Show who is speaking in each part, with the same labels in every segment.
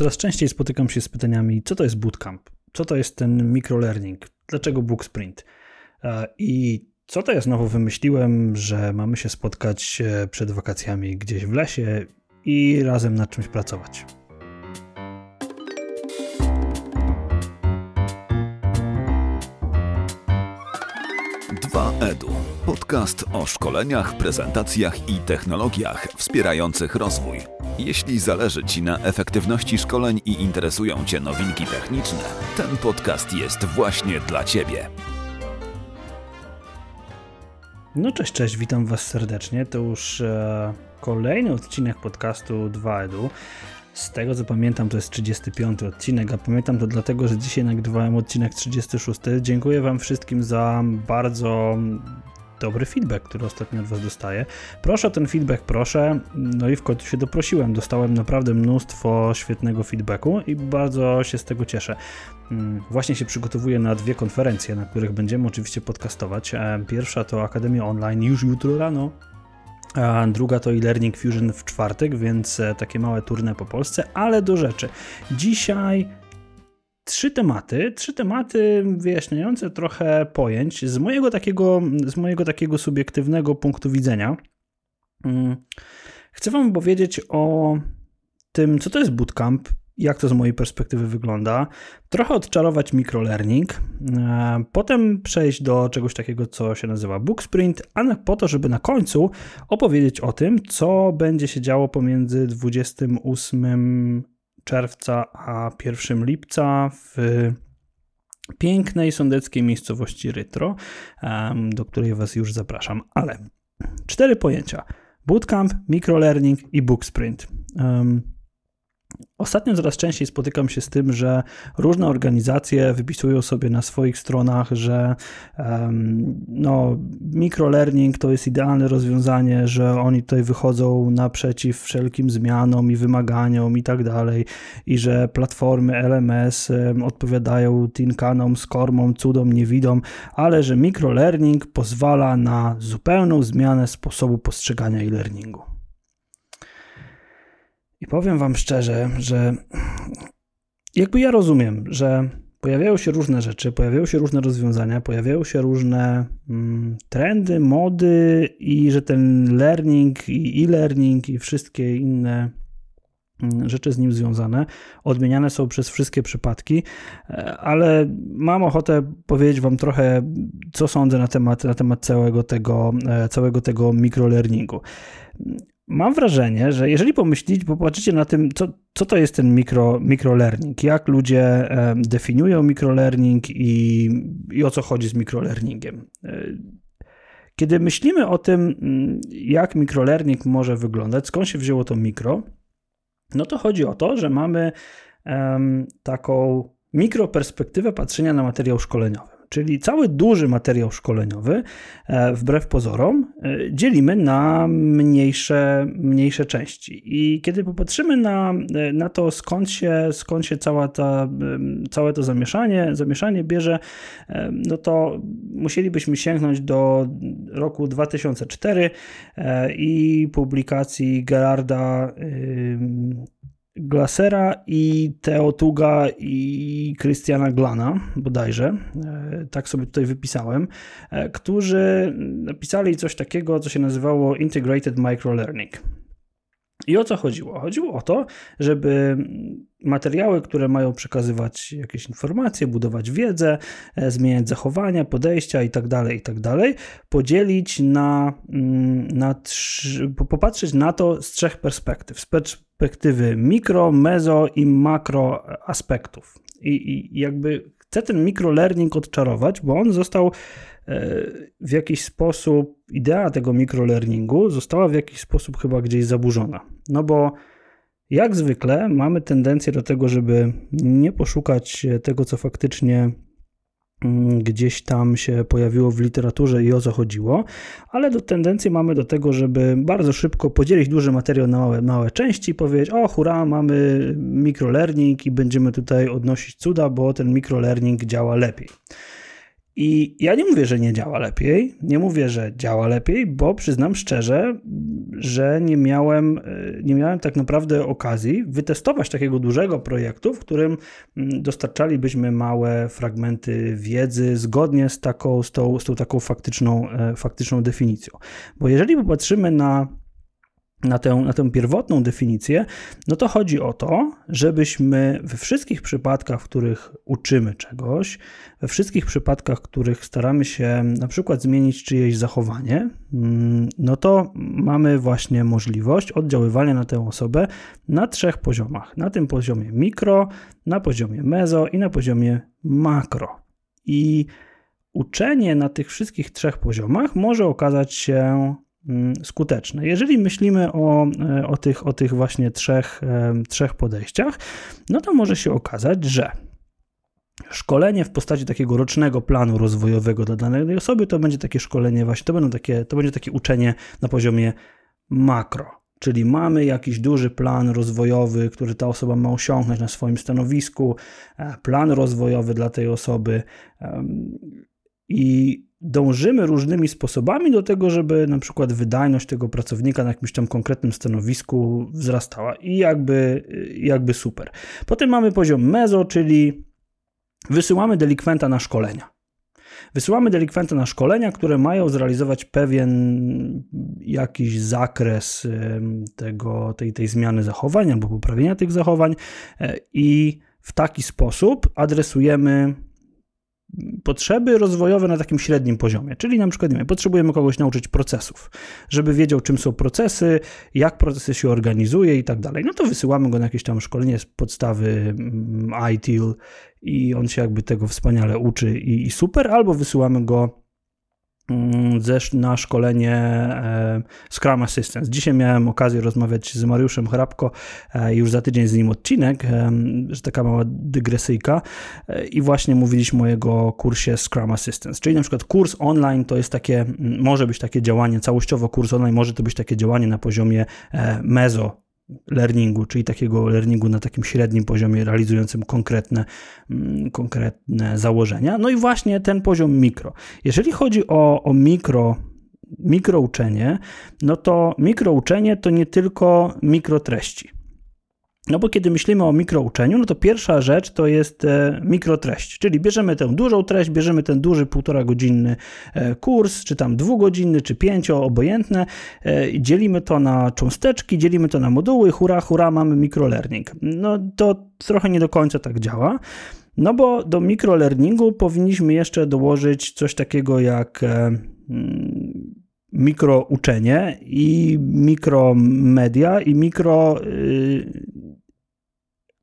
Speaker 1: Coraz częściej spotykam się z pytaniami, co to jest bootcamp, co to jest ten microlearning, dlaczego book sprint? E, i co to ja znowu wymyśliłem, że mamy się spotkać e, przed wakacjami gdzieś w lesie i razem nad czymś pracować.
Speaker 2: Podcast o szkoleniach, prezentacjach i technologiach wspierających rozwój. Jeśli zależy Ci na efektywności szkoleń i interesują Cię nowinki techniczne, ten podcast jest właśnie dla Ciebie.
Speaker 1: No cześć, cześć, witam Was serdecznie. To już e, kolejny odcinek podcastu 2EDU. Z tego co pamiętam, to jest 35 odcinek, a pamiętam to dlatego, że dzisiaj nagrywałem odcinek 36. Dziękuję Wam wszystkim za bardzo dobry feedback, który ostatnio od Was dostaję. Proszę ten feedback, proszę. No i w końcu się doprosiłem. Dostałem naprawdę mnóstwo świetnego feedbacku i bardzo się z tego cieszę. Mm, właśnie się przygotowuję na dwie konferencje, na których będziemy oczywiście podcastować. E, pierwsza to Akademia Online już jutro rano, a druga to e-learning Fusion w czwartek, więc e, takie małe turne po Polsce, ale do rzeczy. Dzisiaj trzy tematy, trzy tematy wyjaśniające trochę pojęć z mojego takiego, z mojego takiego subiektywnego punktu widzenia. Mm, chcę Wam powiedzieć o tym, co to jest bootcamp, jak to z mojej perspektywy wygląda, trochę odczarować microlearning, e, potem przejść do czegoś takiego, co się nazywa book sprint, a po to, żeby na końcu opowiedzieć o tym, co będzie się działo pomiędzy 28 czerwca a 1 lipca w pięknej sądeckiej miejscowości Rytro, do której Was już zapraszam. Ale cztery pojęcia: bootcamp, microlearning i book sprint. Ostatnio coraz częściej spotykam się z tym, że różne organizacje wypisują sobie na swoich stronach, że um, no, microlearning to jest idealne rozwiązanie, że oni tutaj wychodzą naprzeciw wszelkim zmianom i wymaganiom i tak dalej, i że platformy LMS odpowiadają Tinkanom, Skormom, cudom, niewidom, ale że microlearning pozwala na zupełną zmianę sposobu postrzegania e-learningu. I powiem Wam szczerze, że jakby ja rozumiem, że pojawiają się różne rzeczy, pojawiają się różne rozwiązania, pojawiają się różne mm, trendy, mody i że ten learning i e-learning i wszystkie inne mm, rzeczy z nim związane odmieniane są przez wszystkie przypadki, e, ale mam ochotę powiedzieć Wam trochę, co sądzę na temat, na temat całego tego, e, całego tego mikrolearningu mam wrażenie, że jeżeli pomyślicie, popatrzycie na tym, co, co to jest ten mikro, jak ludzie definiują microlearning i, i o co chodzi z microlearningiem. E, kiedy myślimy o tym, mm, jak microlearning może wyglądać, skąd się wzięło to mikro, no to chodzi o to, że mamy um, taką mikroperspektywę patrzenia na materiał szkoleniowy. Czyli cały duży materiał szkoleniowy, e, wbrew pozorom, e, dzielimy na mniejsze, mniejsze części. I kiedy popatrzymy na, e, na to, skąd się, skąd się cała ta, całe to zamieszanie, zamieszanie bierze, no to musielibyśmy sięgnąć do roku 2004 i publikacji Gerarda Glasera i Teotuga i Christiana Glana, bodajże, e, tak sobie tutaj wypisałem, e, którzy napisali coś takiego, co się nazywało Integrated Microlearning. I o co chodziło? Chodziło o to, żeby materiały, które mają przekazywać jakieś informacje, budować wiedzę, e, zmieniać zachowania, podejścia itd., tak itd., tak podzielić na, mm, na popatrzeć na to z trzech perspektyw. Z perspektywy mikro, mezo i makro aspektów. I, i jakby chcę ten mikrolearning odczarować, bo on został w jakiś sposób idea tego microlearningu została w jakiś sposób chyba gdzieś zaburzona. No bo jak zwykle mamy tendencję do tego, żeby nie poszukać tego, co faktycznie mm, gdzieś tam się pojawiło w literaturze i o co chodziło, ale do tendencję mamy do tego, żeby bardzo szybko podzielić duży materiał na małe, małe części i powiedzieć, o hura, mamy microlearning i będziemy tutaj odnosić cuda, bo ten microlearning działa lepiej. I ja nie mówię, że nie działa lepiej, nie mówię, że działa lepiej, bo przyznam szczerze, że nie miałem, e, nie miałem tak naprawdę okazji wytestować takiego dużego projektu, w którym mm, dostarczalibyśmy małe fragmenty wiedzy zgodnie z taką, z tą, z tą taką faktyczną, e, faktyczną definicją. Bo jeżeli popatrzymy na na tę, na tę pierwotną definicję, no to chodzi o to, żebyśmy we wszystkich przypadkach, w których uczymy czegoś, we wszystkich przypadkach, w których staramy się na przykład zmienić czyjeś zachowanie, mm, no to mamy właśnie możliwość oddziaływania na tę osobę na trzech poziomach. Na tym poziomie mikro, na poziomie mezo i na poziomie makro. I uczenie na tych wszystkich trzech poziomach może okazać się skuteczne. Jeżeli myślimy o, e, o, tych, o tych właśnie trzech, e, trzech podejściach, no to może się okazać, że szkolenie w postaci takiego rocznego planu rozwojowego dla danej osoby to będzie takie szkolenie właśnie, to, będą takie, to będzie takie uczenie na poziomie makro. Czyli mamy jakiś duży plan rozwojowy, który ta osoba ma osiągnąć na swoim stanowisku, e, plan rozwojowy dla tej osoby i dążymy różnymi sposobami do tego, żeby na przykład wydajność tego pracownika na jakimś tam konkretnym stanowisku wzrastała i jakby, jakby super. Potem mamy poziom mezo, czyli wysyłamy delikwenta na szkolenia. Wysyłamy delikwenta na szkolenia, które mają zrealizować pewien jakiś zakres tego, tej, tej zmiany zachowań albo poprawienia tych zachowań e, i w taki sposób adresujemy potrzeby rozwojowe na takim średnim poziomie. Czyli na przykład, nie wiem, potrzebujemy kogoś nauczyć procesów, żeby wiedział, czym są procesy, jak procesy się organizuje i tak dalej. No to wysyłamy go na jakieś tam szkolenie z podstawy mm, ITIL i on się jakby tego wspaniale uczy i, i super, albo wysyłamy go Mm, na szkolenie e, Scrum Assistance. Dzisiaj miałem okazję rozmawiać z Mariuszem Hrabko, e, już za tydzień z nim odcinek, e, że taka mała dygresyjka i właśnie mówiliśmy o jego kursie Scrum Assistance, czyli na przykład kurs online to jest takie, może być takie działanie, całościowo kurs online może to być takie działanie na poziomie mezo learningu, czyli takiego learningu na takim średnim poziomie, realizującym konkretne, mm, konkretne założenia. No i właśnie ten poziom mikro. Jeżeli chodzi o, o mikro, mikrouczenie, no to mikrouczenie to nie tylko mikrotreści. No bo kiedy myślimy o mikrouczeniu, no to pierwsza rzecz to jest e, mikrotreść, czyli bierzemy tę dużą treść, bierzemy ten duży półtora godzinny e, kurs, czy tam dwugodzinny, czy pięcio, obojętne, e, dzielimy to na cząsteczki, dzielimy to na moduły, hura, hura, mamy mikrolearning. No to trochę nie do końca tak działa. No bo do mikrolearningu powinniśmy jeszcze dołożyć coś takiego jak mikrouczenie i mikromedia i mikro y,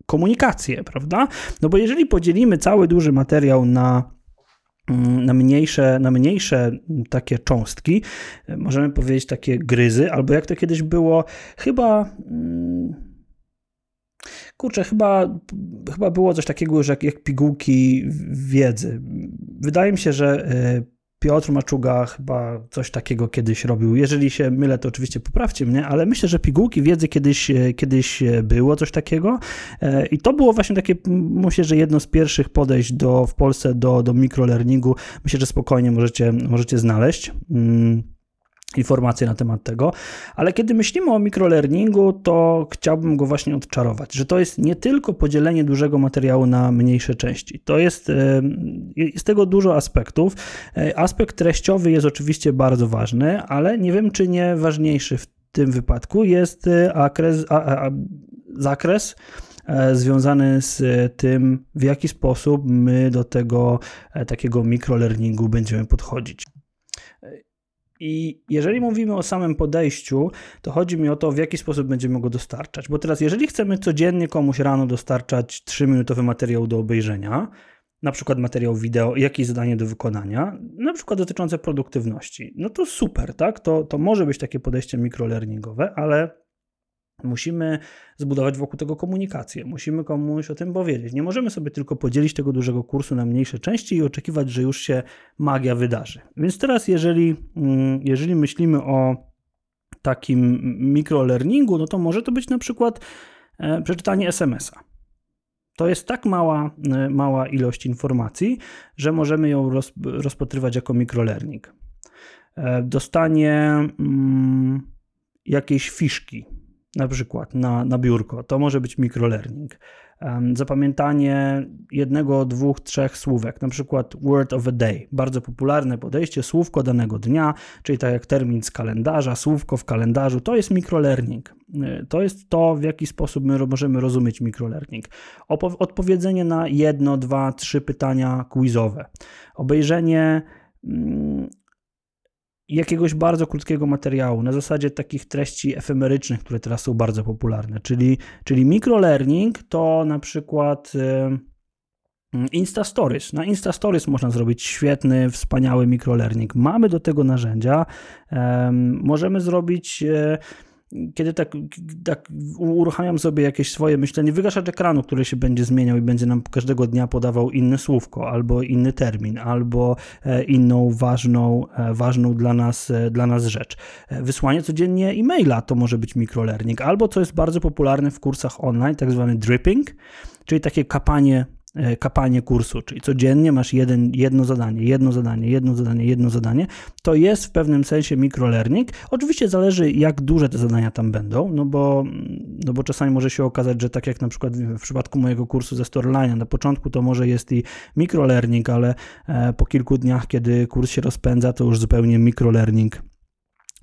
Speaker 1: komunikację, prawda? No bo jeżeli podzielimy cały duży materiał na mm, na mniejsze, na mniejsze takie cząstki, możemy powiedzieć takie gryzy, albo jak to kiedyś było, chyba. Mm, kurczę, chyba, chyba było coś takiego, że jak, jak pigułki wiedzy. Wydaje mi się, że y, Piotr Maczuga chyba coś takiego kiedyś robił. Jeżeli się mylę, to oczywiście poprawcie mnie, ale myślę, że pigułki wiedzy kiedyś, e, kiedyś e, było coś takiego. E, I to było właśnie takie, myślę, że jedno z pierwszych podejść do, w Polsce do, do mikrolearningu. Myślę, że spokojnie możecie, możecie znaleźć. Informacje na temat tego, ale kiedy myślimy o mikrolearningu, to chciałbym go właśnie odczarować, że to jest nie tylko podzielenie dużego materiału na mniejsze części. To jest, e, jest tego dużo aspektów. E, aspekt treściowy jest oczywiście bardzo ważny, ale nie wiem, czy nie ważniejszy w tym wypadku jest e, akres, a, a, zakres związany z tym, w jaki sposób my do tego takiego mikrolearningu będziemy podchodzić. I jeżeli mówimy o samym podejściu, to chodzi mi o to, w jaki sposób będziemy go dostarczać. Bo teraz, jeżeli chcemy codziennie komuś rano dostarczać 3-minutowy materiał do obejrzenia, na przykład materiał wideo, jakieś zadanie do wykonania, na przykład dotyczące produktywności, no to super, tak? To, to może być takie podejście mikrolearningowe, ale Musimy zbudować wokół tego komunikację, musimy komuś o tym powiedzieć. Nie możemy sobie tylko podzielić tego dużego kursu na mniejsze części i oczekiwać, że już się magia wydarzy. Więc teraz, jeżeli, mm, jeżeli myślimy o takim mikrolearningu, no to może to być na przykład e, przeczytanie SMS-a. To jest tak mała, mała ilość informacji, że możemy ją roz, rozpatrywać jako mikrolearning. Dostanie mm, jakiejś fiszki, na przykład na, na biurko, to może być mikrolearning zapamiętanie jednego, dwóch, trzech słówek, na przykład word of a day. Bardzo popularne podejście, słówko danego dnia, czyli tak jak termin z kalendarza, słówko w kalendarzu, to jest microlearning. Y, to jest to, w jaki sposób my możemy rozumieć microlearning. Odpowiedzenie na jedno, dwa, trzy pytania quizowe. Obejrzenie mm, jakiegoś bardzo krótkiego materiału, na zasadzie takich treści efemerycznych, które teraz są bardzo popularne, czyli, czyli microlearning to na przykład Insta Stories. Na Insta Stories można zrobić świetny, wspaniały microlearning. Mamy do tego narzędzia. Możemy zrobić e, kiedy tak, tak uruchamiam sobie jakieś swoje myślenie, wygaszacz ekranu, który się będzie zmieniał i będzie nam każdego dnia podawał inne słówko, albo inny termin, albo e, inną ważną, e, ważną dla nas, e, dla nas rzecz. Wysłanie codziennie e-maila to może być microlearning, albo co jest bardzo popularne w kursach online, tak zwany dripping, czyli takie kapanie kapanie kursu, czyli codziennie masz jeden, jedno zadanie, jedno zadanie, jedno zadanie, jedno zadanie, to jest w pewnym sensie microlearning. Oczywiście zależy, jak duże te zadania tam będą, no bo, no bo czasami może się okazać, że tak jak na przykład w przypadku mojego kursu ze Storyline, na początku to może jest i microlearning, ale e, po kilku dniach, kiedy kurs się rozpędza, to już zupełnie microlearning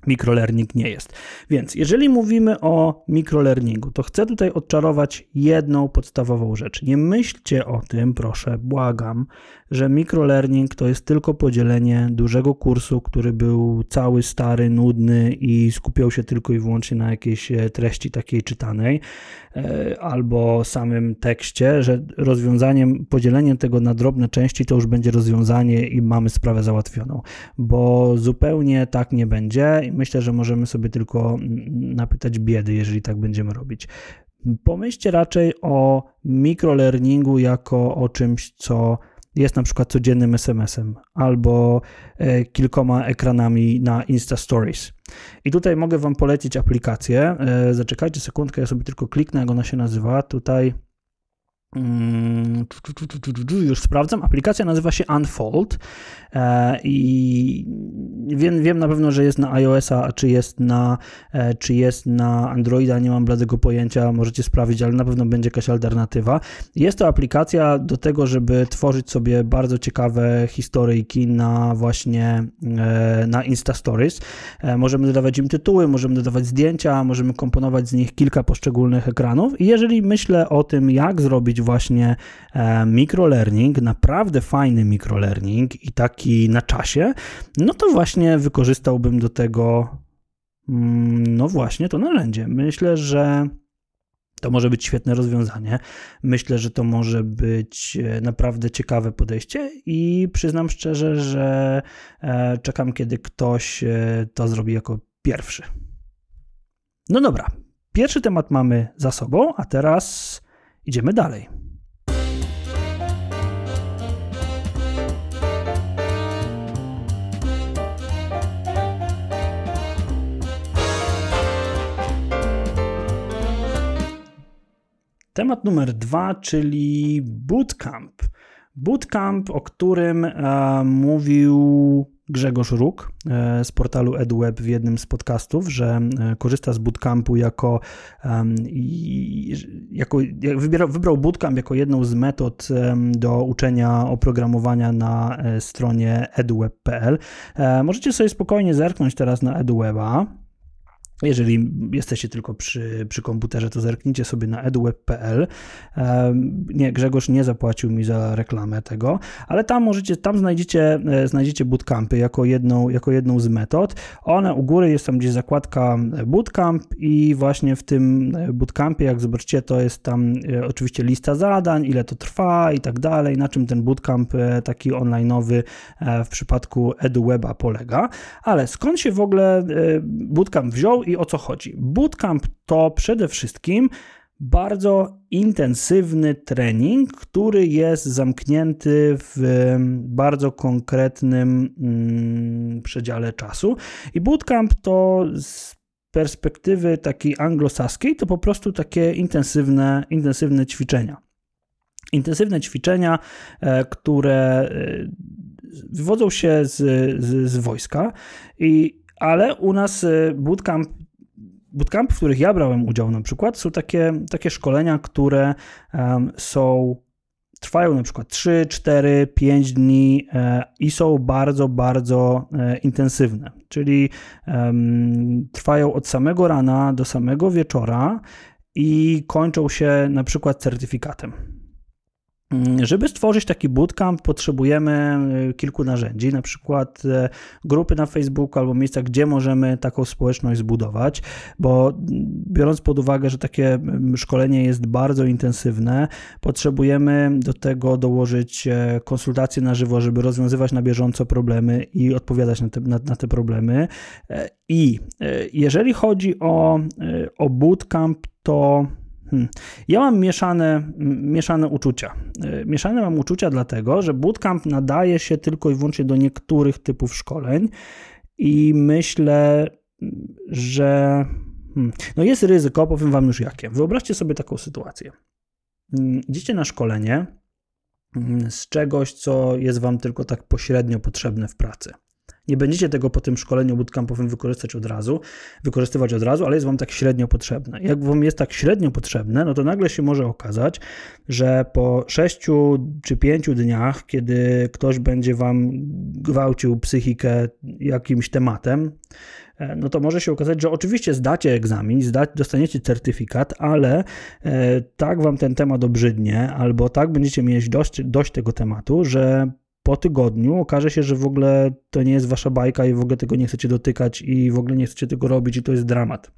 Speaker 1: mikrolearning nie jest. Więc jeżeli mówimy o mikrolearningu, to chcę tutaj odczarować jedną podstawową rzecz. Nie myślcie o tym, proszę, błagam, że mikrolearning to jest tylko podzielenie dużego kursu, który był cały stary, nudny i skupiał się tylko i wyłącznie na jakiejś e, treści takiej czytanej e, albo samym tekście, że rozwiązaniem, podzieleniem tego na drobne części to już będzie rozwiązanie i mamy sprawę załatwioną, bo zupełnie tak nie będzie myślę, że możemy sobie tylko napytać biedy, jeżeli tak będziemy robić. Pomyślcie raczej o mikrolearningu jako o czymś, co jest na przykład codziennym SMS-em albo e, kilkoma ekranami na Insta Stories. I tutaj mogę Wam polecić aplikację. E, zaczekajcie sekundkę, ja sobie tylko kliknę, jak ona się nazywa. Tutaj Mm, już sprawdzam. Aplikacja nazywa się Unfold e, i wiem, wiem na pewno, że jest na iOS-a, czy jest na, e, czy jest na Androida, nie mam bladego pojęcia, możecie sprawdzić, ale na pewno będzie jakaś alternatywa. Jest to aplikacja do tego, żeby tworzyć sobie bardzo ciekawe historyjki na właśnie e, na Insta Stories. Możemy dodawać im tytuły, możemy dodawać zdjęcia, możemy komponować z nich kilka poszczególnych ekranów i jeżeli myślę o tym, jak zrobić właśnie e, microlearning, naprawdę fajny microlearning i taki na czasie, no to właśnie wykorzystałbym do tego mm, no właśnie to narzędzie. Myślę, że to może być świetne rozwiązanie. Myślę, że to może być e, naprawdę ciekawe podejście i przyznam szczerze, że e, czekam, kiedy ktoś to zrobi jako pierwszy. No dobra, pierwszy temat mamy za sobą, a teraz idziemy dalej. Temat numer dwa, czyli bootcamp. Bootcamp, o którym e, mówił Grzegorz Róg e, z portalu EduWeb w jednym z podcastów, że e, korzysta z bootcampu jako, jako wybierał, wybrał bootcamp jako jedną z metod do uczenia oprogramowania na e, stronie eduweb.pl. Możecie sobie spokojnie zerknąć teraz na EduWeba jeżeli jesteście tylko przy, przy komputerze, to zerknijcie sobie na edweb.pl. Nie, Grzegorz nie zapłacił mi za reklamę tego, ale tam możecie, tam znajdziecie, e, znajdziecie bootcampy jako jedną, jako jedną z metod. One u góry jest tam gdzieś zakładka bootcamp i właśnie w tym bootcampie, jak zobaczycie, to jest tam e, oczywiście lista zadań, ile to trwa i tak dalej, na czym ten bootcamp e, taki onlineowy w przypadku EduWeba polega. Ale skąd się w ogóle bootcamp wziął i o co chodzi? Bootcamp to przede wszystkim bardzo intensywny trening, który jest zamknięty w bardzo konkretnym mm, przedziale czasu. I bootcamp to z perspektywy takiej anglosaskiej to po prostu takie intensywne, intensywne ćwiczenia. intensywne ćwiczenia, które wywodzą się z, z, z wojska, i, ale u nas bootcamp bootcamp, w których ja brałem udział na przykład, są takie, takie szkolenia, które um, są trwają na przykład 3, 4, 5 dni e, i są bardzo, bardzo e, intensywne. Czyli trwają od samego rana do samego wieczora i kończą się na przykład certyfikatem. Mm, żeby stworzyć taki bootcamp, potrzebujemy y, kilku narzędzi, na przykład e, grupy na Facebooku albo miejsca, gdzie możemy taką społeczność zbudować, bo mm, biorąc pod uwagę, że takie mm, szkolenie jest bardzo intensywne, potrzebujemy do tego dołożyć e, konsultacje na żywo, żeby rozwiązywać na bieżąco problemy i odpowiadać na te, na, na te problemy. E, I jeżeli chodzi o, o bootcamp, to Hmm. Ja mam mieszane, mieszane uczucia. E, mieszane mam uczucia dlatego, że bootcamp nadaje się tylko i wyłącznie do niektórych typów szkoleń i myślę, że hmm, no jest ryzyko, powiem wam już jakie. Wyobraźcie sobie taką sytuację. Hmm, idziecie na szkolenie z czegoś, co jest wam tylko tak pośrednio potrzebne w pracy. Nie będziecie tego po tym szkoleniu bootcampowym wykorzystać od razu, wykorzystywać od razu, ale jest wam tak średnio potrzebne. Jak wam jest tak średnio potrzebne, no to nagle się może okazać, że po 6 czy 5 dniach, kiedy ktoś będzie wam gwałcił psychikę jakimś tematem, e, no to może się okazać, że oczywiście zdacie egzamin, zdać, dostaniecie certyfikat, ale e, tak wam ten temat obrzydnie, albo tak będziecie mieć dość, dość tego tematu, że po tygodniu okaże się, że w ogóle to nie jest wasza bajka i w ogóle tego nie chcecie dotykać i w ogóle nie chcecie tego robić i to jest dramat.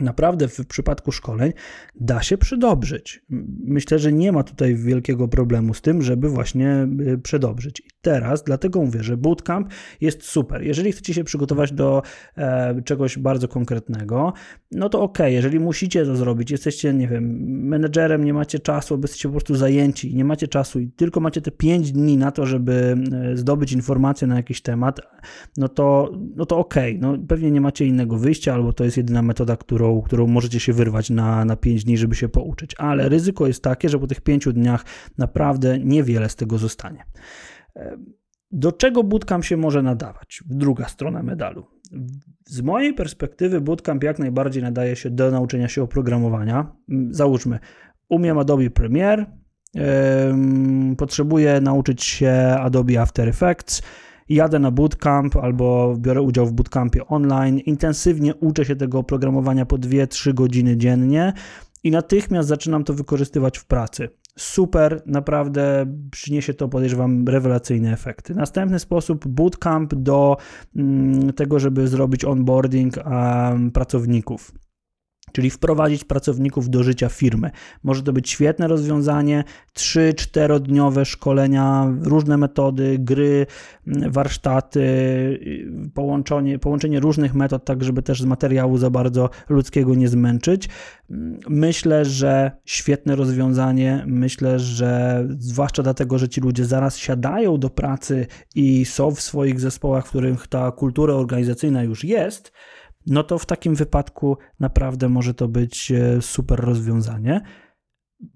Speaker 1: Naprawdę w przypadku szkoleń da się przydobrzyć. Myślę, że nie ma tutaj wielkiego problemu z tym, żeby właśnie y, przedobrzyć. I teraz dlatego mówię, że bootcamp jest super. Jeżeli chcecie się przygotować do e, czegoś bardzo konkretnego, no to ok, jeżeli musicie to zrobić, jesteście, nie wiem, menedżerem, nie macie czasu, albo jesteście po prostu zajęci, nie macie czasu i tylko macie te 5 dni na to, żeby e, zdobyć informacje na jakiś temat, no to, no to ok, no pewnie nie macie innego wyjścia, albo to jest jedyna metoda, którą którą, którą możecie się wyrwać na, na 5 dni, żeby się pouczyć. Ale ryzyko jest takie, że po tych 5 dniach naprawdę niewiele z tego zostanie. Do czego bootcamp się może nadawać? Druga strona medalu. Z mojej perspektywy bootcamp jak najbardziej nadaje się do nauczenia się oprogramowania. Załóżmy, umiem Adobe Premiere, potrzebuję nauczyć się Adobe After Effects, jadę na bootcamp albo biorę udział w bootcampie online, intensywnie uczę się tego oprogramowania po 2-3 godziny dziennie i natychmiast zaczynam to wykorzystywać w pracy. Super, naprawdę przyniesie to, podejrzewam, rewelacyjne efekty. Następny sposób, bootcamp do mm, tego, żeby zrobić onboarding pracowników czyli wprowadzić pracowników do życia firmy. Może to być świetne rozwiązanie, 3-4-dniowe szkolenia, różne metody, gry, warsztaty, połączenie, połączenie różnych metod, tak żeby też z materiału za bardzo ludzkiego nie zmęczyć. Myślę, że świetne rozwiązanie. Myślę, że zwłaszcza dlatego, że ci ludzie zaraz siadają do pracy i są w swoich zespołach, w których ta kultura organizacyjna już jest, no to w takim wypadku naprawdę może to być e, super rozwiązanie,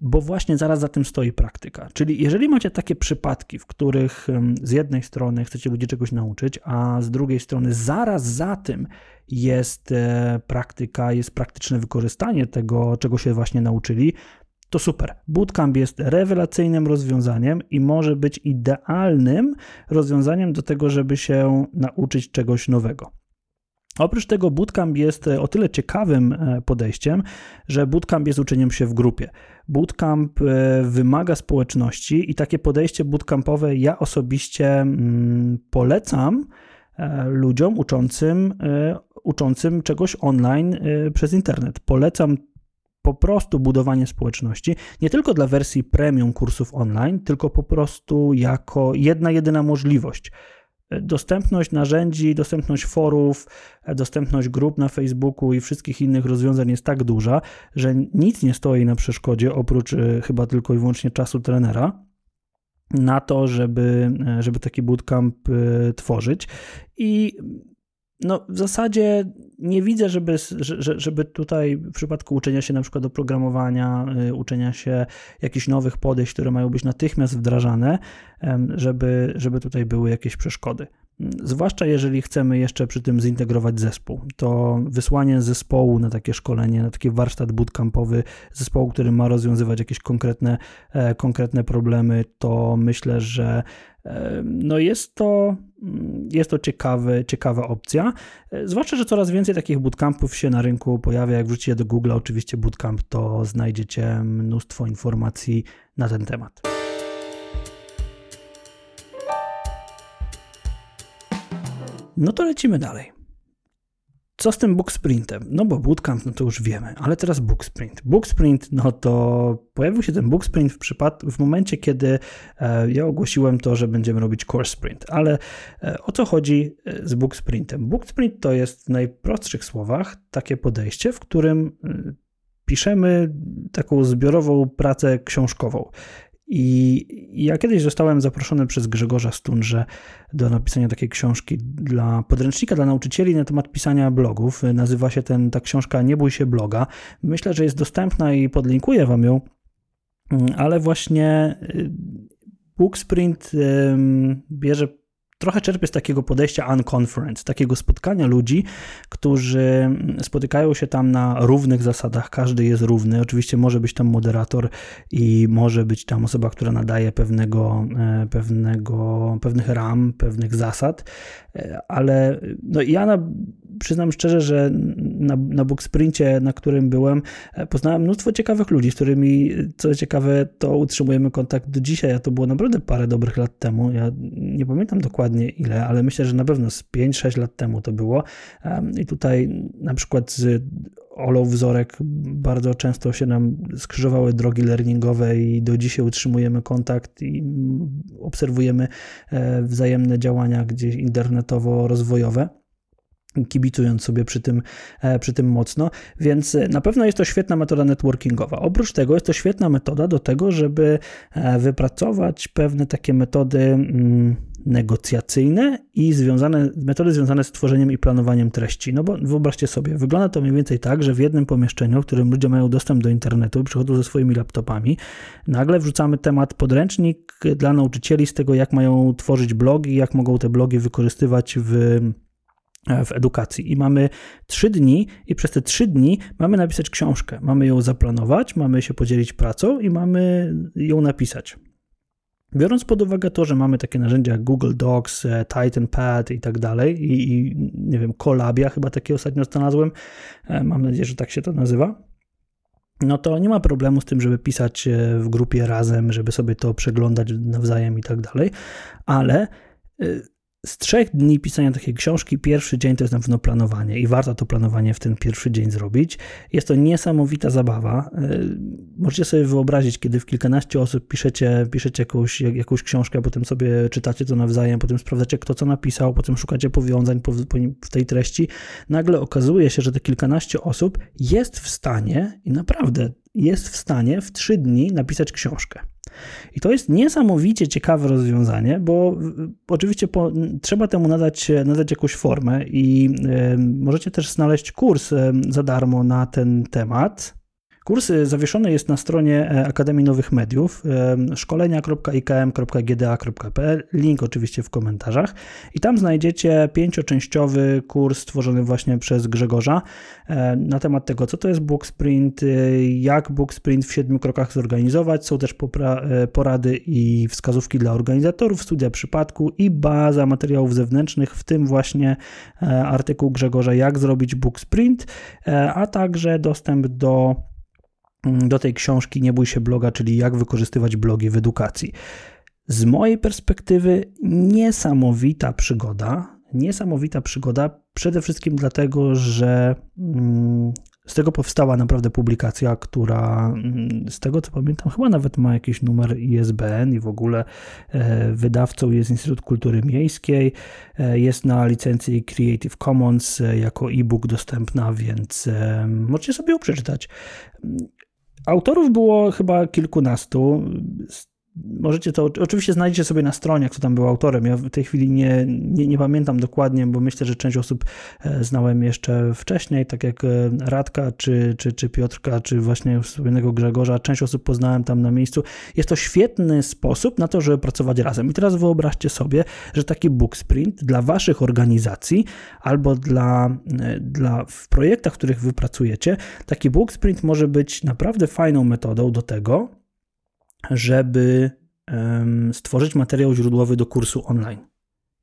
Speaker 1: bo właśnie zaraz za tym stoi praktyka. Czyli jeżeli macie takie przypadki, w których z jednej strony chcecie ludzi czegoś nauczyć, a z drugiej strony zaraz za tym jest e, praktyka, jest praktyczne wykorzystanie tego, czego się właśnie nauczyli, to super. Bootcamp jest rewelacyjnym rozwiązaniem i może być idealnym rozwiązaniem do tego, żeby się nauczyć czegoś nowego. Oprócz tego bootcamp jest e, o tyle ciekawym e, podejściem, że bootcamp jest uczeniem się w grupie. Bootcamp e, wymaga społeczności i takie podejście bootcampowe ja osobiście mm, polecam ludziom uczącym, uczącym czegoś online przez internet. Polecam po prostu budowanie społeczności, nie tylko dla wersji premium kursów online, tylko po prostu jako jedna, jedyna możliwość dostępność narzędzi, dostępność forów, dostępność grup na Facebooku i wszystkich innych rozwiązań jest tak duża, że nic nie stoi na przeszkodzie oprócz e, chyba tylko i wyłącznie czasu trenera na to, żeby, e, żeby taki bootcamp e, tworzyć. I no, w zasadzie nie widzę, żeby, żeby tutaj w przypadku uczenia się na przykład oprogramowania, y, uczenia się jakichś nowych podejść, które mają być natychmiast wdrażane, żeby, żeby tutaj były jakieś przeszkody. Zwłaszcza jeżeli chcemy jeszcze przy tym zintegrować zespół, to wysłanie zespołu na takie szkolenie, na taki warsztat bootcampowy, zespołu, który ma rozwiązywać jakieś konkretne, e, konkretne problemy, to myślę, że e, no jest to, mm, jest to ciekawy, ciekawa opcja. E, zwłaszcza, że coraz więcej takich bootcampów się na rynku pojawia. Jak wrzucicie do Google oczywiście bootcamp, to znajdziecie mnóstwo informacji na ten temat. No to lecimy dalej. Co z tym book sprintem? No bo bootcamp, no to już wiemy, ale teraz book sprint. Book sprint, no to pojawił się ten book sprint w, przypad- w momencie, kiedy e, ja ogłosiłem to, że będziemy robić course sprint. Ale e, o co chodzi e, z book sprintem? Book sprint to jest w najprostszych słowach takie podejście, w którym e, piszemy taką zbiorową pracę książkową. I ja kiedyś zostałem zaproszony przez Grzegorza Stunże do napisania takiej książki dla podręcznika dla nauczycieli na temat pisania blogów. Nazywa się ten, ta książka Nie bój się bloga. Myślę, że jest dostępna i podlinkuję wam ją, ale właśnie y, Booksprint bierze trochę czerpię z takiego podejścia unconference, takiego spotkania ludzi, którzy spotykają się tam na równych zasadach, każdy jest równy. Oczywiście może być tam moderator i może być tam osoba, która nadaje pewnego, e, pewnego, pewnych ram, pewnych zasad, e, ale no ja na, przyznam szczerze, że na, na Booksprincie, na którym byłem, e, poznałem mnóstwo ciekawych ludzi, z którymi, co ciekawe, to utrzymujemy kontakt do dzisiaj, a to było naprawdę parę dobrych lat temu. Ja nie pamiętam dokładnie ile, ale myślę, że na pewno z 5-6 lat temu to było. I tutaj na przykład z Olą Wzorek bardzo często się nam skrzyżowały drogi learningowe i do dzisiaj utrzymujemy kontakt i obserwujemy e, wzajemne działania gdzieś internetowo-rozwojowe kibicując sobie przy tym, e, przy tym mocno, więc e, na pewno jest to świetna metoda networkingowa. Oprócz tego jest to świetna metoda do tego, żeby wypracować pewne takie metody mm, negocjacyjne i związane, metody związane z tworzeniem i planowaniem treści. No bo wyobraźcie sobie, wygląda to mniej więcej tak, że w jednym pomieszczeniu, w którym ludzie mają dostęp do internetu, przychodzą ze swoimi laptopami, nagle wrzucamy temat podręcznik dla nauczycieli z tego, jak mają tworzyć blogi, jak mogą te blogi wykorzystywać w w edukacji. I mamy trzy dni, i przez te trzy dni mamy napisać książkę. Mamy ją zaplanować, mamy się podzielić pracą i mamy ją napisać. Biorąc pod uwagę to, że mamy takie narzędzia jak Google Docs, e, TitanPad i tak dalej, i, i nie wiem, Colabia chyba takie ostatnio znalazłem, e, mam nadzieję, że tak się to nazywa, no to nie ma problemu z tym, żeby pisać w grupie razem, żeby sobie to przeglądać nawzajem i tak dalej, ale z trzech dni pisania takiej książki, pierwszy dzień to jest na pewno planowanie i warto to planowanie w ten pierwszy dzień zrobić. Jest to niesamowita zabawa. E, możecie sobie wyobrazić, kiedy w kilkanaście osób piszecie, piszecie jakąś, jakąś książkę, potem sobie czytacie to nawzajem, potem sprawdzacie, kto co napisał, potem szukacie powiązań w tej treści. Nagle okazuje się, że te kilkanaście osób jest w stanie i naprawdę jest w stanie w trzy dni napisać książkę. I to jest niesamowicie ciekawe rozwiązanie, bo oczywiście po, trzeba temu nadać, nadać jakąś formę i y, możecie też znaleźć kurs y, za darmo na ten temat. Kurs zawieszony jest na stronie e, Akademii Nowych Mediów e, szkolenia.ikm.gda.pl, link oczywiście w komentarzach i tam znajdziecie pięcioczęściowy kurs stworzony właśnie przez Grzegorza e, na temat tego, co to jest Book Sprint, jak Book Sprint w siedmiu krokach zorganizować. Są też porady i wskazówki dla organizatorów, studia przypadku i baza materiałów zewnętrznych, w tym właśnie artykuł Grzegorza, jak zrobić Book Sprint, a także dostęp do do tej książki Nie bój się bloga, czyli jak wykorzystywać blogi w edukacji. Z mojej perspektywy niesamowita przygoda. Niesamowita przygoda przede wszystkim dlatego, że mm, z tego powstała naprawdę publikacja, która mm, z tego co pamiętam, chyba nawet ma jakiś numer ISBN i w ogóle e, wydawcą jest Instytut Kultury Miejskiej. E, jest na licencji Creative Commons e, jako e-book dostępna, więc możecie sobie ją przeczytać. Autorów było chyba kilkunastu. Możecie to, oczywiście znajdziecie sobie na stronie, kto tam był autorem. Ja w tej chwili nie, nie, nie, pamiętam dokładnie, bo myślę, że część osób e, znałem jeszcze wcześniej, tak jak e, Radka, czy, czy, czy Piotrka, czy właśnie wspomnianego Grzegorza. Część osób poznałem tam na miejscu. Jest to świetny sposób na to, żeby pracować razem. I teraz wyobraźcie sobie, że taki book sprint dla waszych organizacji albo dla, e, dla w projektach, w których wy pracujecie, taki book sprint może być naprawdę fajną metodą do tego, żeby stworzyć materiał źródłowy do kursu online.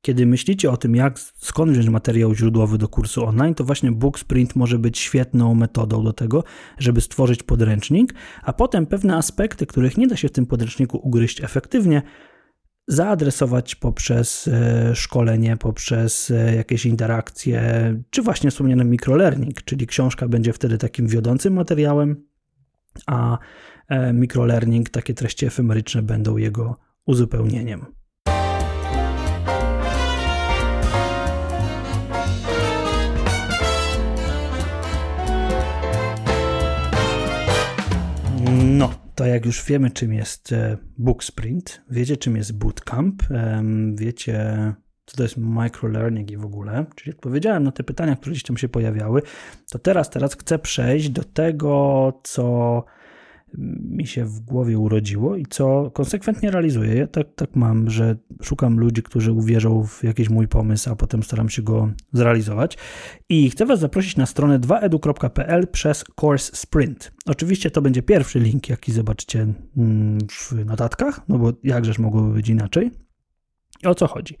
Speaker 1: Kiedy myślicie o tym, jak skąd wziąć materiał źródłowy do kursu online, to właśnie Book Sprint może być świetną metodą do tego, żeby stworzyć podręcznik, a potem pewne aspekty, których nie da się w tym podręczniku ugryźć efektywnie, zaadresować poprzez e, szkolenie, poprzez e, jakieś interakcje, czy właśnie wspomniany microlearning, czyli książka będzie wtedy takim wiodącym materiałem, a microlearning, takie treści efemeryczne będą jego uzupełnieniem. No, to jak już wiemy, czym jest e, Book Sprint, wiecie, czym jest Bootcamp, wiecie, co to jest microlearning i w ogóle, czyli odpowiedziałem na te pytania, które gdzieś tam się pojawiały, to teraz, teraz chcę przejść do tego, co mi się w głowie urodziło i co konsekwentnie realizuję. Ja tak, tak mam, że szukam ludzi, którzy uwierzą w jakiś mój pomysł, a potem staram się go zrealizować. I chcę Was zaprosić na stronę 2edu.pl przez Course Sprint. Oczywiście to będzie pierwszy link, jaki zobaczycie mm, w notatkach, no bo jakżeż mogłoby być inaczej. I o co chodzi?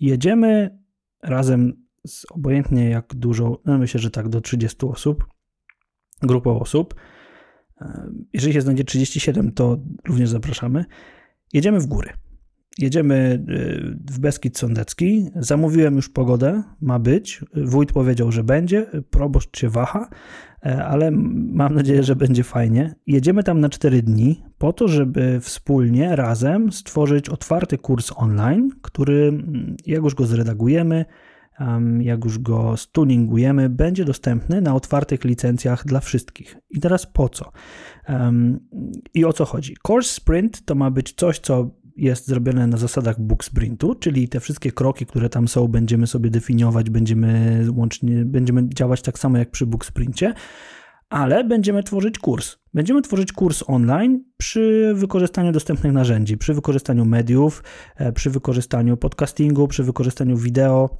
Speaker 1: Jedziemy razem z obojętnie jak dużą, no myślę, że tak do 30 osób, grupą osób, jeżeli się znajdzie 37, to również zapraszamy. Jedziemy w góry. Jedziemy y, w Beskid Sądecki. Zamówiłem już pogodę, ma być. Wójt powiedział, że będzie. Proboszcz się waha, e, ale mam nadzieję, że będzie fajnie. Jedziemy tam na 4 dni po to, żeby wspólnie, razem stworzyć otwarty kurs online, który, mm, jak już go zredagujemy, jak już go stuningujemy, będzie dostępny na otwartych licencjach dla wszystkich. I teraz po co? I o co chodzi? Course Sprint to ma być coś, co jest zrobione na zasadach book sprintu, czyli te wszystkie kroki, które tam są, będziemy sobie definiować, będziemy łącznie, będziemy działać tak samo jak przy book sprincie, ale będziemy tworzyć kurs. Będziemy tworzyć kurs online przy wykorzystaniu dostępnych narzędzi, przy wykorzystaniu mediów, e, przy wykorzystaniu podcastingu, przy wykorzystaniu wideo,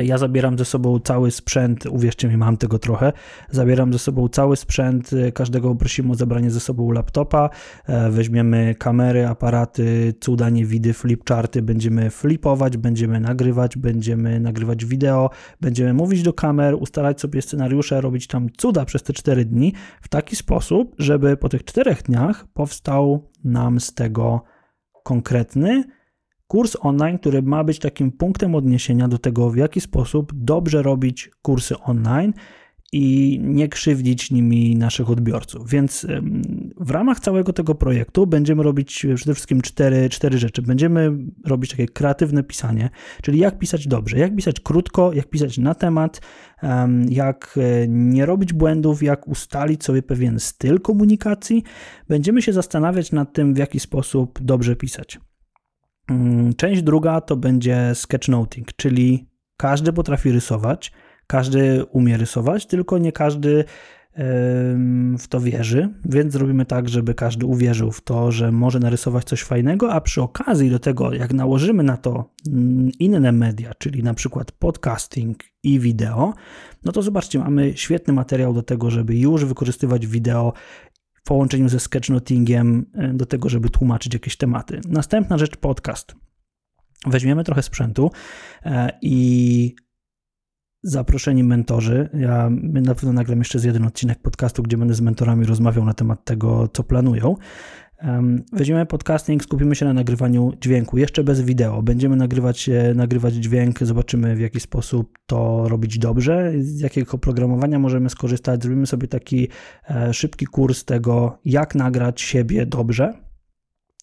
Speaker 1: ja zabieram ze sobą cały sprzęt, uwierzcie mi, mam tego trochę. Zabieram ze sobą cały sprzęt, e, każdego prosimy o zabranie ze sobą laptopa. E, weźmiemy kamery, aparaty, cuda, niewidy, flipcharty, będziemy flipować, będziemy nagrywać, będziemy nagrywać wideo, będziemy mówić do kamer, ustalać sobie scenariusze, robić tam cuda przez te 4 dni w taki sposób, żeby po tych 4 dniach powstał nam z tego konkretny, kurs online, który ma być takim punktem odniesienia do tego, w jaki sposób dobrze robić kursy online i nie krzywdzić nimi naszych odbiorców. Więc w ramach całego tego projektu będziemy robić przede wszystkim cztery, cztery rzeczy. Będziemy robić takie kreatywne pisanie, czyli jak pisać dobrze, jak pisać krótko, jak pisać na temat, jak e, nie robić błędów, jak ustalić sobie pewien styl komunikacji. Będziemy się zastanawiać nad tym, w jaki sposób dobrze pisać. Mm, część druga to będzie sketchnoting, czyli każdy potrafi rysować, każdy umie rysować, tylko nie każdy w to wierzy, więc zrobimy tak, żeby każdy uwierzył w to, że może narysować coś fajnego, a przy okazji do tego, jak nałożymy na to mm, inne media, czyli na przykład podcasting i wideo, no to zobaczcie, mamy świetny materiał do tego, żeby już wykorzystywać wideo w połączeniu ze sketchnotingiem e, do tego, żeby tłumaczyć jakieś tematy. Następna rzecz podcast. Weźmiemy trochę sprzętu e, i zaproszeni mentorzy. Ja na pewno nagram jeszcze z jeden odcinek podcastu, gdzie będę z mentorami rozmawiał na temat tego, co planują. Weźmiemy podcasting, skupimy się na nagrywaniu dźwięku, jeszcze bez wideo. Będziemy nagrywać, nagrywać dźwięk, zobaczymy w jaki sposób to robić dobrze, z jakiego oprogramowania możemy skorzystać. Zrobimy sobie taki e, szybki kurs tego, jak nagrać siebie dobrze.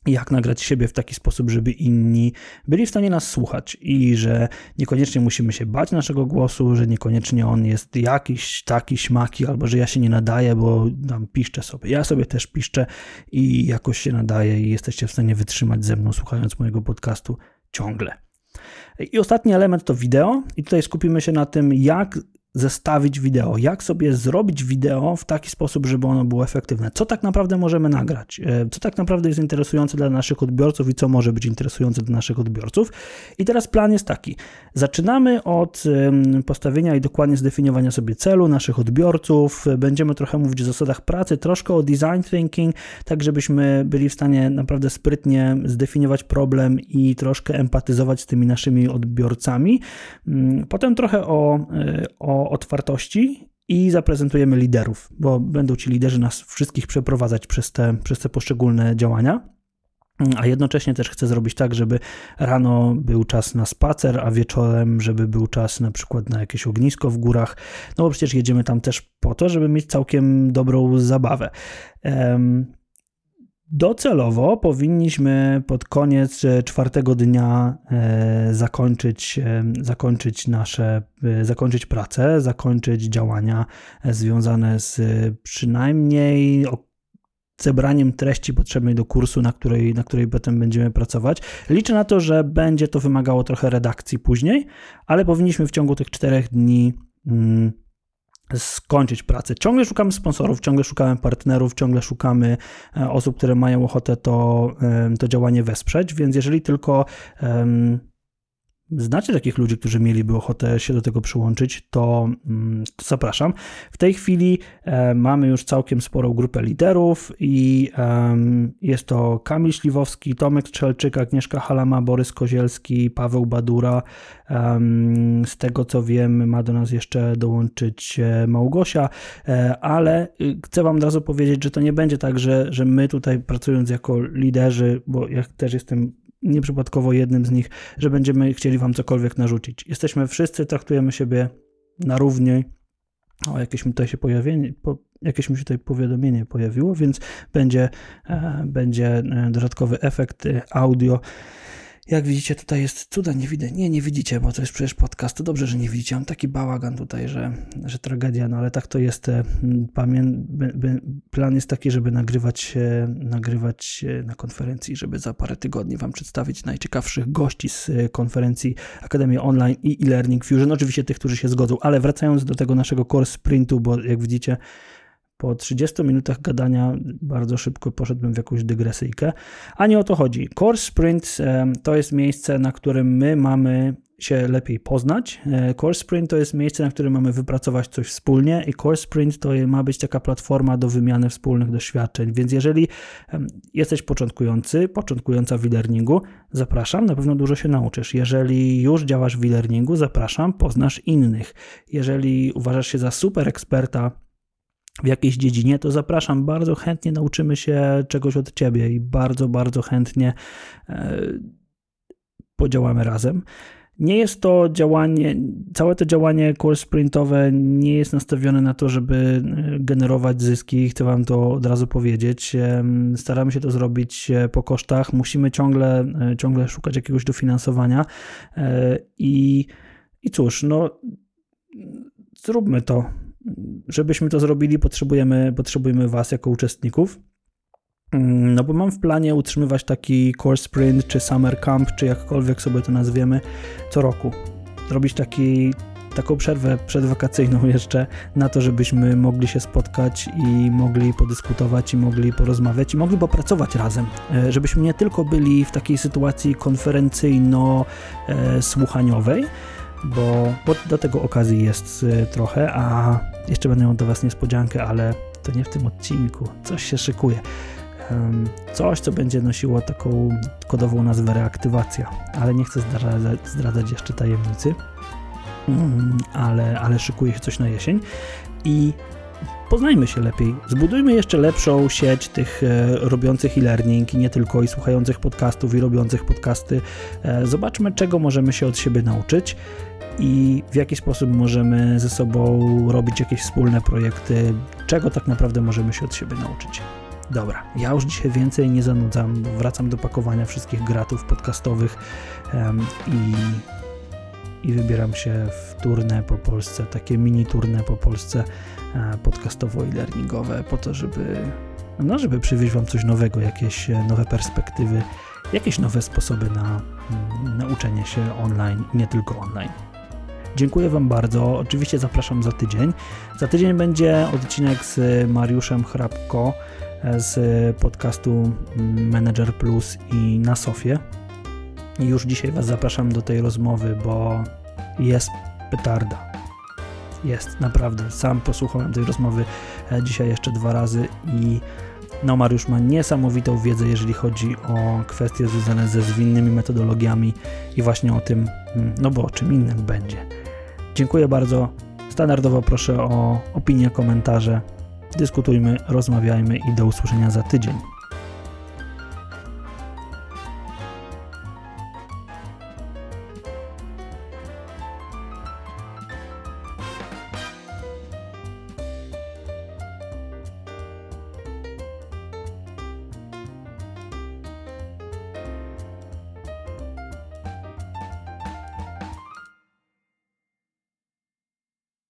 Speaker 1: Jak nagrać siebie w taki sposób, żeby inni byli w stanie nas słuchać i że niekoniecznie musimy się bać naszego głosu, że niekoniecznie on jest jakiś taki śmaki, albo że ja się nie nadaję, bo tam piszczę sobie. Ja sobie też piszczę i jakoś się nadaję i jesteście w stanie wytrzymać ze mną słuchając mojego podcastu ciągle. I ostatni element to wideo i tutaj skupimy się na tym, jak zestawić wideo, jak sobie zrobić wideo w taki sposób, żeby ono było efektywne. Co tak naprawdę możemy nagrać, e, co tak naprawdę jest interesujące dla naszych odbiorców i co może być interesujące dla naszych odbiorców. I teraz plan jest taki. Zaczynamy od postawienia i dokładnie zdefiniowania sobie celu naszych odbiorców. Będziemy trochę mówić o zasadach pracy, troszkę o design thinking, tak żebyśmy byli w stanie naprawdę sprytnie zdefiniować problem i troszkę empatyzować z tymi naszymi odbiorcami. Mm, potem trochę o, e, otwartości i zaprezentujemy liderów, bo będą ci liderzy nas wszystkich przeprowadzać przez te, przez te poszczególne działania. A jednocześnie też chcę zrobić tak, żeby rano był czas na spacer, a wieczorem, żeby był czas na przykład na jakieś ognisko w górach. No bo przecież jedziemy tam też po to, żeby mieć całkiem dobrą zabawę. Docelowo powinniśmy pod koniec e, czwartego dnia e, zakończyć, e, zakończyć nasze, zakończyć pracę, zakończyć działania związane z przynajmniej zebraniem treści potrzebnej do kursu, na której, na której potem będziemy pracować. Liczę na to, że będzie to wymagało trochę redakcji później, ale powinniśmy w ciągu tych czterech dni mm, skończyć pracę. Ciągle szukamy sponsorów, ciągle szukamy partnerów, ciągle szukamy e, osób, które mają ochotę to, to działanie wesprzeć, więc jeżeli tylko um, znacie takich ludzi, którzy mieliby ochotę się do tego przyłączyć, to, mm, to zapraszam. W tej chwili e, mamy już całkiem sporą grupę liderów i jest to Kamil Śliwowski, Tomek Strzelczyk, Agnieszka Halama, Borys Kozielski, Paweł Badura. Z tego co wiem, ma do nas jeszcze dołączyć e, Małgosia, e, ale y, chcę Wam od razu powiedzieć, że to nie będzie tak, że, że my tutaj pracując jako liderzy, bo ja też jestem nieprzypadkowo jednym z nich, że będziemy chcieli wam cokolwiek narzucić. Jesteśmy wszyscy, traktujemy siebie na równi. O, jakieś mi tutaj się pojawienie, po, jakieś mi się tutaj powiadomienie pojawiło, więc będzie, e, będzie e, dodatkowy efekt e, audio jak widzicie, tutaj jest cuda, nie widzę. Nie, nie widzicie, bo to jest przecież podcast. To dobrze, że nie widzicie. Mam taki bałagan tutaj, że, że tragedia, no ale tak to jest. E. Plan jest taki, żeby nagrywać, nagrywać na konferencji, żeby za parę tygodni Wam przedstawić najciekawszych gości z e, konferencji Akademii Online i e-Learning Fusion. Oczywiście tych, którzy się zgodzą, ale wracając do tego naszego course sprintu, bo jak widzicie, po 30 minutach gadania bardzo szybko poszedłem w jakąś dygresyjkę, a nie o to chodzi. Course Sprint to jest miejsce, na którym my mamy się lepiej poznać. E, Course Sprint to jest miejsce, na którym mamy wypracować coś wspólnie i Course Sprint to ma być taka platforma do wymiany wspólnych doświadczeń. Więc jeżeli jesteś początkujący, początkująca w e-learningu, zapraszam, na pewno dużo się nauczysz. Jeżeli już działasz w e-learningu, zapraszam, poznasz innych. Jeżeli uważasz się za super eksperta w jakiejś dziedzinie, to zapraszam, bardzo chętnie nauczymy się czegoś od Ciebie i bardzo, bardzo chętnie e, podziałamy razem. Nie jest to działanie, całe to działanie course sprintowe nie jest nastawione na to, żeby e, generować zyski, chcę Wam to od razu powiedzieć. Staramy się to zrobić e, po kosztach, musimy ciągle, ciągle szukać jakiegoś dofinansowania. I, i cóż, no zróbmy to żebyśmy to zrobili, potrzebujemy, potrzebujemy Was jako uczestników. Mm, no bo mam w planie utrzymywać taki course sprint, czy summer camp, czy jakkolwiek sobie to nazwiemy, co roku. Zrobić taki, taką przerwę przedwakacyjną jeszcze na to, żebyśmy mogli się spotkać i mogli podyskutować i mogli porozmawiać i mogli popracować razem. E, żebyśmy nie tylko byli w takiej sytuacji konferencyjno-słuchaniowej, bo, bo do tego okazji jest y, trochę, a jeszcze będę miał do Was niespodziankę, ale to nie w tym odcinku. Coś się szykuje. Coś, co będzie nosiło taką kodową nazwę reaktywacja, ale nie chcę zdradzać, zdradzać jeszcze tajemnicy, mm, ale, ale szykuje się coś na jesień i poznajmy się lepiej. Zbudujmy jeszcze lepszą sieć tych e, robiących e-learning i nie tylko i słuchających podcastów i robiących podcasty. E, zobaczmy, czego możemy się od siebie nauczyć i w jaki sposób możemy ze sobą robić jakieś wspólne projekty, czego tak naprawdę możemy się od siebie nauczyć. Dobra, ja już dzisiaj więcej nie zanudzam. Wracam do pakowania wszystkich gratów podcastowych i, i wybieram się w turnę po Polsce, takie mini turnę po Polsce e, podcastowo i learningowe, po to, żeby, no, żeby przywieźć Wam coś nowego, jakieś e, nowe perspektywy, jakieś nowe sposoby na mm, nauczenie się online i nie tylko online. Dziękuję Wam bardzo. Oczywiście zapraszam za tydzień. Za tydzień będzie odcinek z Mariuszem Hrabko z podcastu Manager Plus i na Sofie. Już dzisiaj Was zapraszam do tej rozmowy, bo jest petarda. Jest, naprawdę. Sam posłuchałem tej rozmowy e, dzisiaj jeszcze dwa razy i no Mariusz ma niesamowitą wiedzę, jeżeli chodzi o kwestie związane ze zwinnymi metodologiami i właśnie o tym, mm, no bo o czym innym będzie. Dziękuję bardzo. Standardowo proszę o opinię, komentarze. Dyskutujmy, rozmawiajmy i do usłyszenia za tydzień.